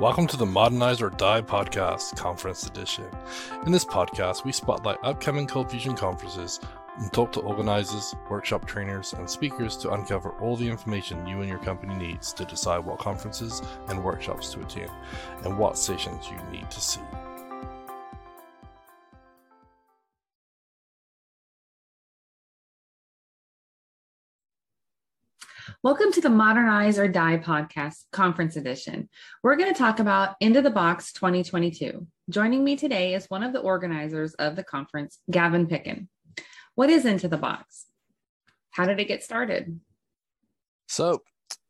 Welcome to the Modernize or Die podcast, conference edition. In this podcast, we spotlight upcoming Cold Fusion conferences and talk to organizers, workshop trainers, and speakers to uncover all the information you and your company needs to decide what conferences and workshops to attend and what sessions you need to see. Welcome to the Modernize or Die podcast, conference edition. We're going to talk about Into the Box 2022. Joining me today is one of the organizers of the conference, Gavin Pickin. What is Into the Box? How did it get started? So,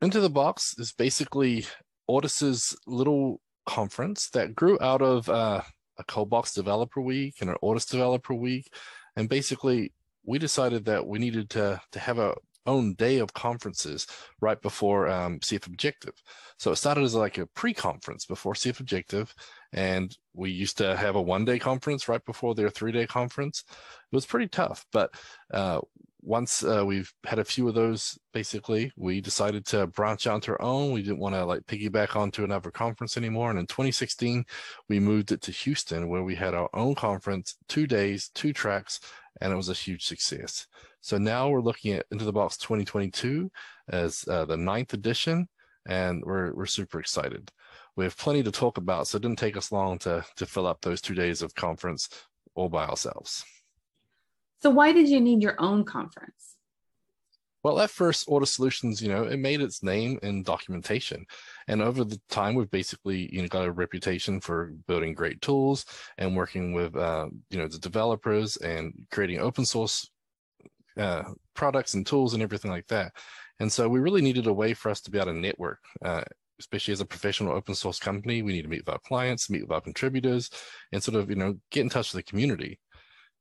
Into the Box is basically Ortus's little conference that grew out of uh, a Coldbox Developer Week and an Ortus Developer Week. And basically, we decided that we needed to, to have a own day of conferences right before um, CF Objective. So it started as like a pre-conference before CF Objective, and we used to have a one-day conference right before their three-day conference. It was pretty tough, but uh, once uh, we've had a few of those, basically, we decided to branch out to our own. We didn't want to like piggyback onto another conference anymore. And in 2016, we moved it to Houston, where we had our own conference, two days, two tracks, and it was a huge success. So now we're looking at Into the Box 2022 as uh, the ninth edition, and we're we're super excited. We have plenty to talk about, so it didn't take us long to to fill up those two days of conference all by ourselves. So why did you need your own conference? Well, at first, Ortus Solutions, you know, it made its name in documentation, and over the time, we've basically, you know, got a reputation for building great tools and working with, uh, you know, the developers and creating open source uh, products and tools and everything like that. And so we really needed a way for us to be able to network, uh, especially as a professional open source company. We need to meet with our clients, meet with our contributors, and sort of you know get in touch with the community.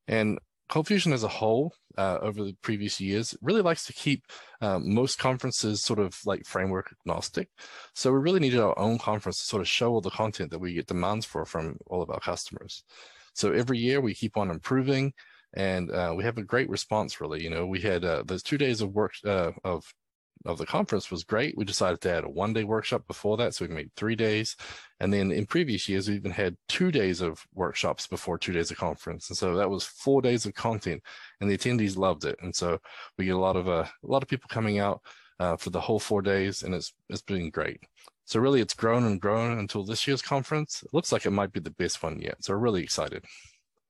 And Cold Fusion as a whole, uh, over the previous years, really likes to keep um, most conferences sort of like framework agnostic. So we really needed our own conference to sort of show all the content that we get demands for from all of our customers. So every year we keep on improving and uh, we have a great response. Really, you know, we had uh, those two days of work uh, of of the conference was great. We decided to add a one day workshop before that, so we made three days. And then in previous years, we even had two days of workshops before two days of conference, and so that was four days of content, and the attendees loved it. And so we get a lot of uh, a lot of people coming out uh, for the whole four days, and it's it's been great. So really, it's grown and grown until this year's conference. It looks like it might be the best one yet. So we're really excited.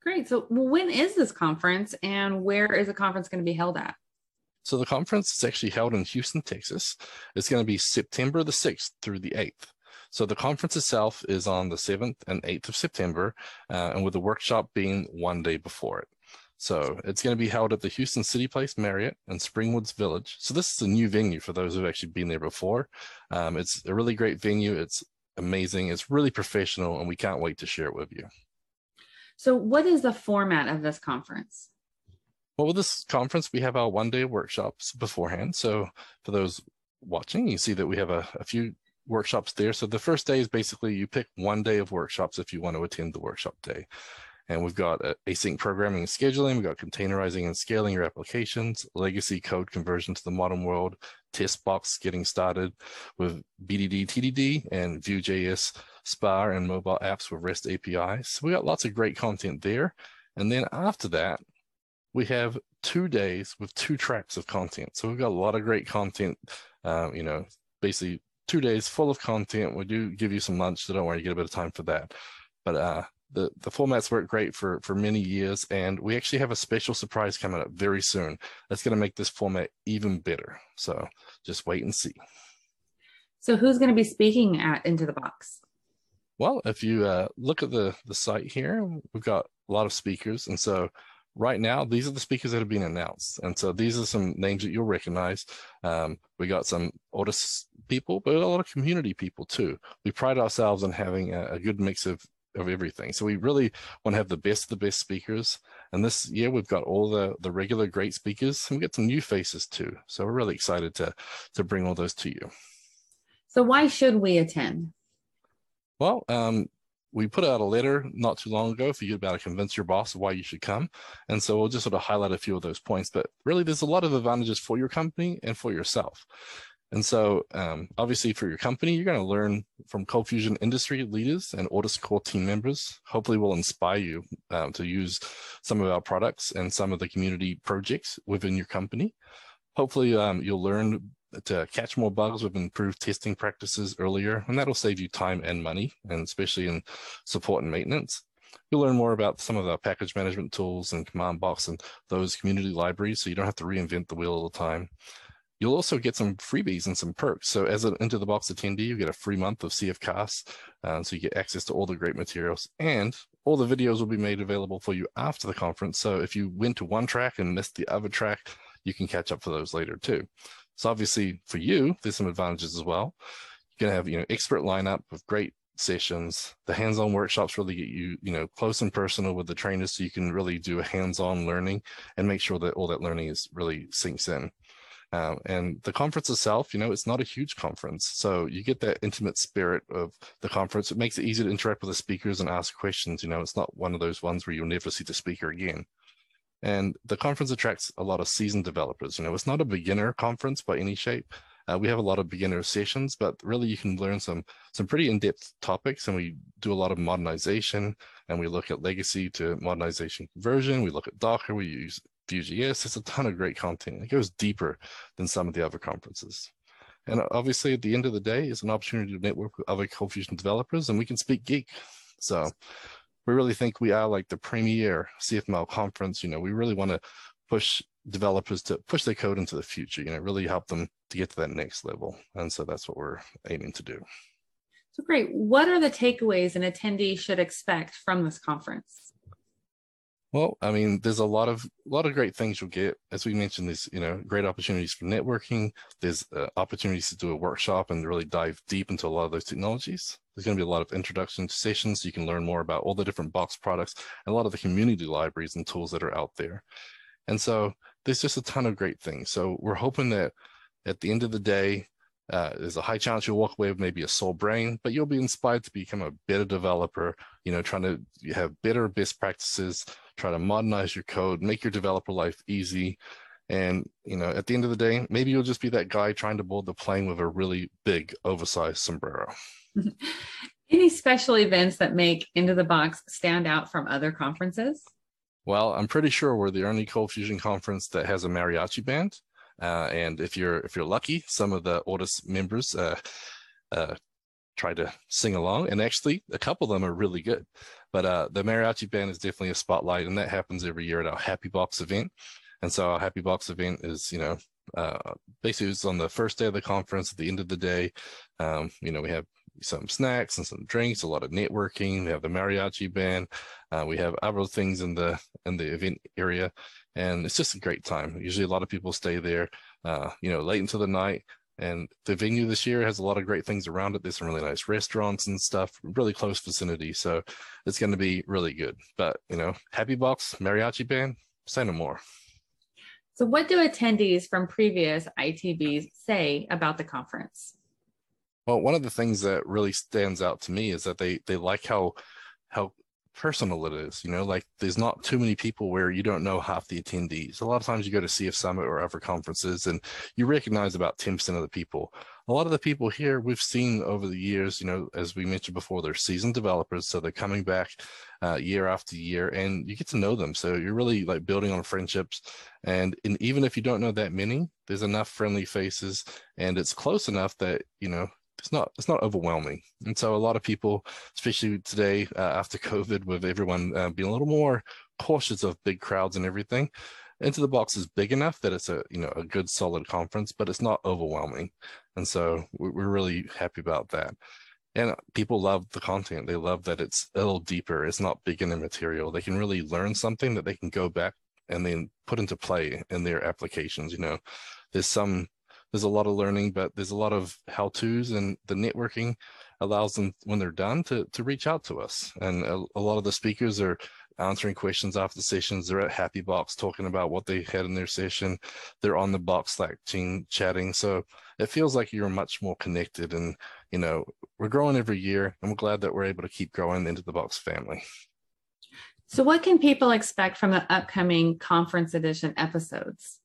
Great. So, when is this conference and where is the conference going to be held at? So, the conference is actually held in Houston, Texas. It's going to be September the 6th through the 8th. So, the conference itself is on the 7th and 8th of September, uh, and with the workshop being one day before it. So it's going to be held at the Houston City Place Marriott in Springwoods Village. So this is a new venue for those who've actually been there before. Um, it's a really great venue. It's amazing. It's really professional, and we can't wait to share it with you. So, what is the format of this conference? Well, with this conference, we have our one day workshops beforehand. So, for those watching, you see that we have a, a few workshops there. So, the first day is basically you pick one day of workshops if you want to attend the workshop day. And we've got async programming and scheduling, we've got containerizing and scaling your applications, legacy code conversion to the modern world, test box getting started with BDD, TDD, and Vue.js Spa and mobile apps with REST APIs. So we got lots of great content there. And then after that, we have two days with two tracks of content. So we've got a lot of great content, uh, you know, basically two days full of content. We do give you some lunch, so don't worry, you get a bit of time for that. But uh, the, the formats work great for, for many years, and we actually have a special surprise coming up very soon that's going to make this format even better. So just wait and see. So who's going to be speaking at Into the Box? Well, if you uh, look at the the site here, we've got a lot of speakers, and so right now these are the speakers that have been announced, and so these are some names that you'll recognize. Um, we got some Ortus people, but a lot of community people too. We pride ourselves on having a, a good mix of of everything. So we really want to have the best of the best speakers. And this year we've got all the the regular great speakers, and we get some new faces too. So we're really excited to to bring all those to you. So why should we attend? Well, um, we put out a letter not too long ago for you about to convince your boss why you should come. And so we'll just sort of highlight a few of those points. But really, there's a lot of advantages for your company and for yourself. And so, um, obviously, for your company, you're going to learn from Cold Fusion industry leaders and Ortus Core team members. Hopefully, will inspire you um, to use some of our products and some of the community projects within your company. Hopefully, um, you'll learn to catch more bugs with improved testing practices earlier, and that'll save you time and money, and especially in support and maintenance. You'll learn more about some of our package management tools and command box and those community libraries, so you don't have to reinvent the wheel all the time. You'll also get some freebies and some perks. So as an into the box attendee, you get a free month of CFCasts. Uh, so you get access to all the great materials and all the videos will be made available for you after the conference. So if you went to one track and missed the other track, you can catch up for those later too. So obviously for you, there's some advantages as well. You're gonna have, you know, expert lineup of great sessions. The hands-on workshops really get you, you know, close and personal with the trainers so you can really do a hands-on learning and make sure that all that learning is really sinks in. Um, and the conference itself, you know, it's not a huge conference. So you get that intimate spirit of the conference. It makes it easy to interact with the speakers and ask questions. You know, it's not one of those ones where you'll never see the speaker again. And the conference attracts a lot of seasoned developers. You know, it's not a beginner conference by any shape. Uh, we have a lot of beginner sessions, but really you can learn some some pretty in-depth topics, and we do a lot of modernization, and we look at legacy to modernization conversion. We look at Docker. We use Vue.js. It's a ton of great content. It goes deeper than some of the other conferences. And obviously, at the end of the day, it's an opportunity to network with other Cold Fusion developers, and we can speak geek. So we really think we are like the premier CFML conference. You know, we really want to push developers to push their code into the future. You know, really help them to get to that next level. And so that's what we're aiming to do. So great. What are the takeaways an attendee should expect from this conference? Well, I mean, there's a lot of a lot of great things you'll get. As we mentioned, there's you know great opportunities for networking. There's uh, opportunities to do a workshop and really dive deep into a lot of those technologies. There's going to be a lot of introduction sessions. You can learn more about all the different box products and a lot of the community libraries and tools that are out there. And so there's just a ton of great things. So we're hoping that at the end of the day, uh, there's a high chance you'll walk away with maybe a sore brain, but you'll be inspired to become a better developer, you know, trying to have better best practices, try to modernize your code, make your developer life easy. And, you know, at the end of the day, maybe you'll just be that guy trying to board the plane with a really big, oversized sombrero. Any special events that make Into the Box stand out from other conferences? Well, I'm pretty sure we're the only Cold Fusion conference that has a mariachi band. Uh, and if you're if you're lucky, some of the Ortus members uh, uh, try to sing along, and actually a couple of them are really good. But uh, the mariachi band is definitely a spotlight, and that happens every year at our Happy Box event. And so our Happy Box event is, you know, uh, basically it's on the first day of the conference. At the end of the day, um, you know, we have some snacks and some drinks, a lot of networking. We have the mariachi band. Uh, we have other things in the in the event area, and it's just a great time. Usually, a lot of people stay there, uh, you know, late into the night. And the venue this year has a lot of great things around it. There's some really nice restaurants and stuff, really close vicinity. So it's going to be really good. But, you know, Happy Box, Mariachi Band, say no more. So, what do attendees from previous ITBs say about the conference? Well, one of the things that really stands out to me is that they they like how how personal it is. You know, like there's not too many people where you don't know half the attendees. A lot of times you go to CF Summit or other conferences and you recognize about 10% of the people. A lot of the people here we've seen over the years, you know, as we mentioned before, they're seasoned developers. So they're coming back uh, year after year and you get to know them. So you're really like building on friendships. And, and even if you don't know that many, there's enough friendly faces and it's close enough that, you know, it's not it's not overwhelming. And so a lot of people especially today uh, after covid with everyone uh, being a little more cautious of big crowds and everything into the box is big enough that it's a you know a good solid conference but it's not overwhelming. And so we're really happy about that. And people love the content. They love that it's a little deeper. It's not beginner material. They can really learn something that they can go back and then put into play in their applications you know. There's some there's a lot of learning, but there's a lot of how to's and the networking allows them when they're done to, to reach out to us. And a, a lot of the speakers are answering questions after sessions. They're at Happy Box talking about what they had in their session. They're on the Box Slack team chatting. So it feels like you're much more connected. And, you know, we're growing every year and we're glad that we're able to keep growing into the Box family. So, what can people expect from the upcoming conference edition episodes?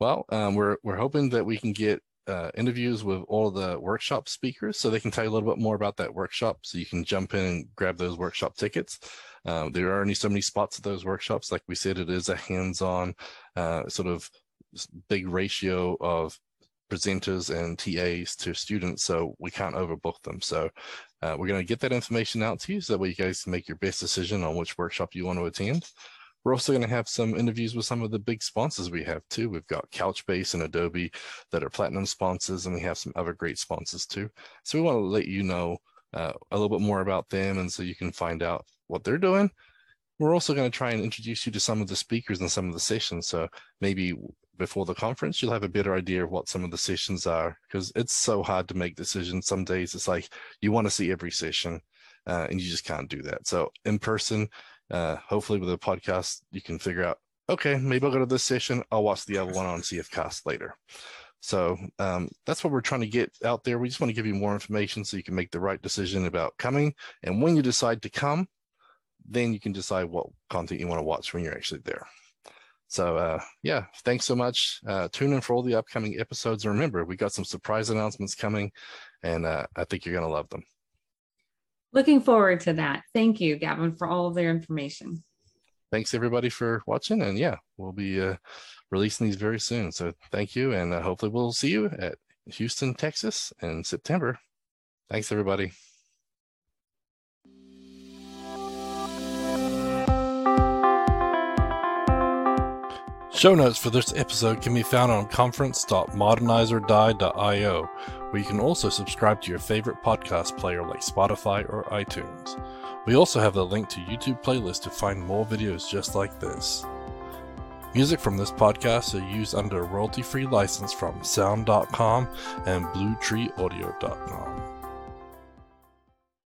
Well, um, we're we're hoping that we can get uh, interviews with all the workshop speakers so they can tell you a little bit more about that workshop so you can jump in and grab those workshop tickets. Uh, there are only so many spots at those workshops. Like we said, it is a hands-on uh, sort of big ratio of presenters and TAs to students, so we can't overbook them. So uh, we're going to get that information out to you so that way you guys can make your best decision on which workshop you want to attend. We're also going to have some interviews with some of the big sponsors we have too. We've got Couchbase and Adobe that are platinum sponsors, and we have some other great sponsors too. So we want to let you know uh, a little bit more about them, and so you can find out what they're doing. We're also going to try and introduce you to some of the speakers and some of the sessions. So maybe before the conference, you'll have a better idea of what some of the sessions are because it's so hard to make decisions. Some days it's like you want to see every session uh, and you just can't do that. So in person, uh, hopefully with a podcast, you can figure out, okay, maybe I'll go to this session. I'll watch the other one on CFcast later. So um, that's what we're trying to get out there. We just want to give you more information so you can make the right decision about coming. And when you decide to come, then you can decide what content you want to watch when you're actually there. So uh, yeah, thanks so much. Uh, tune in for all the upcoming episodes. Remember, we got some surprise announcements coming, and uh, I think you're going to love them. Looking forward to that. Thank you, Gavin, for all of their information. Thanks everybody for watching, and yeah, we'll be uh, releasing these very soon. So thank you, and uh, hopefully we'll see you at Houston, Texas, in September. Thanks everybody. Show notes for this episode can be found on conference.modernizeordie.io, where you can also subscribe to your favorite podcast player like Spotify or iTunes. We also have the link to YouTube playlist to find more videos just like this. Music from this podcast are used under a royalty-free license from sound.com and bluetreeaudio.com.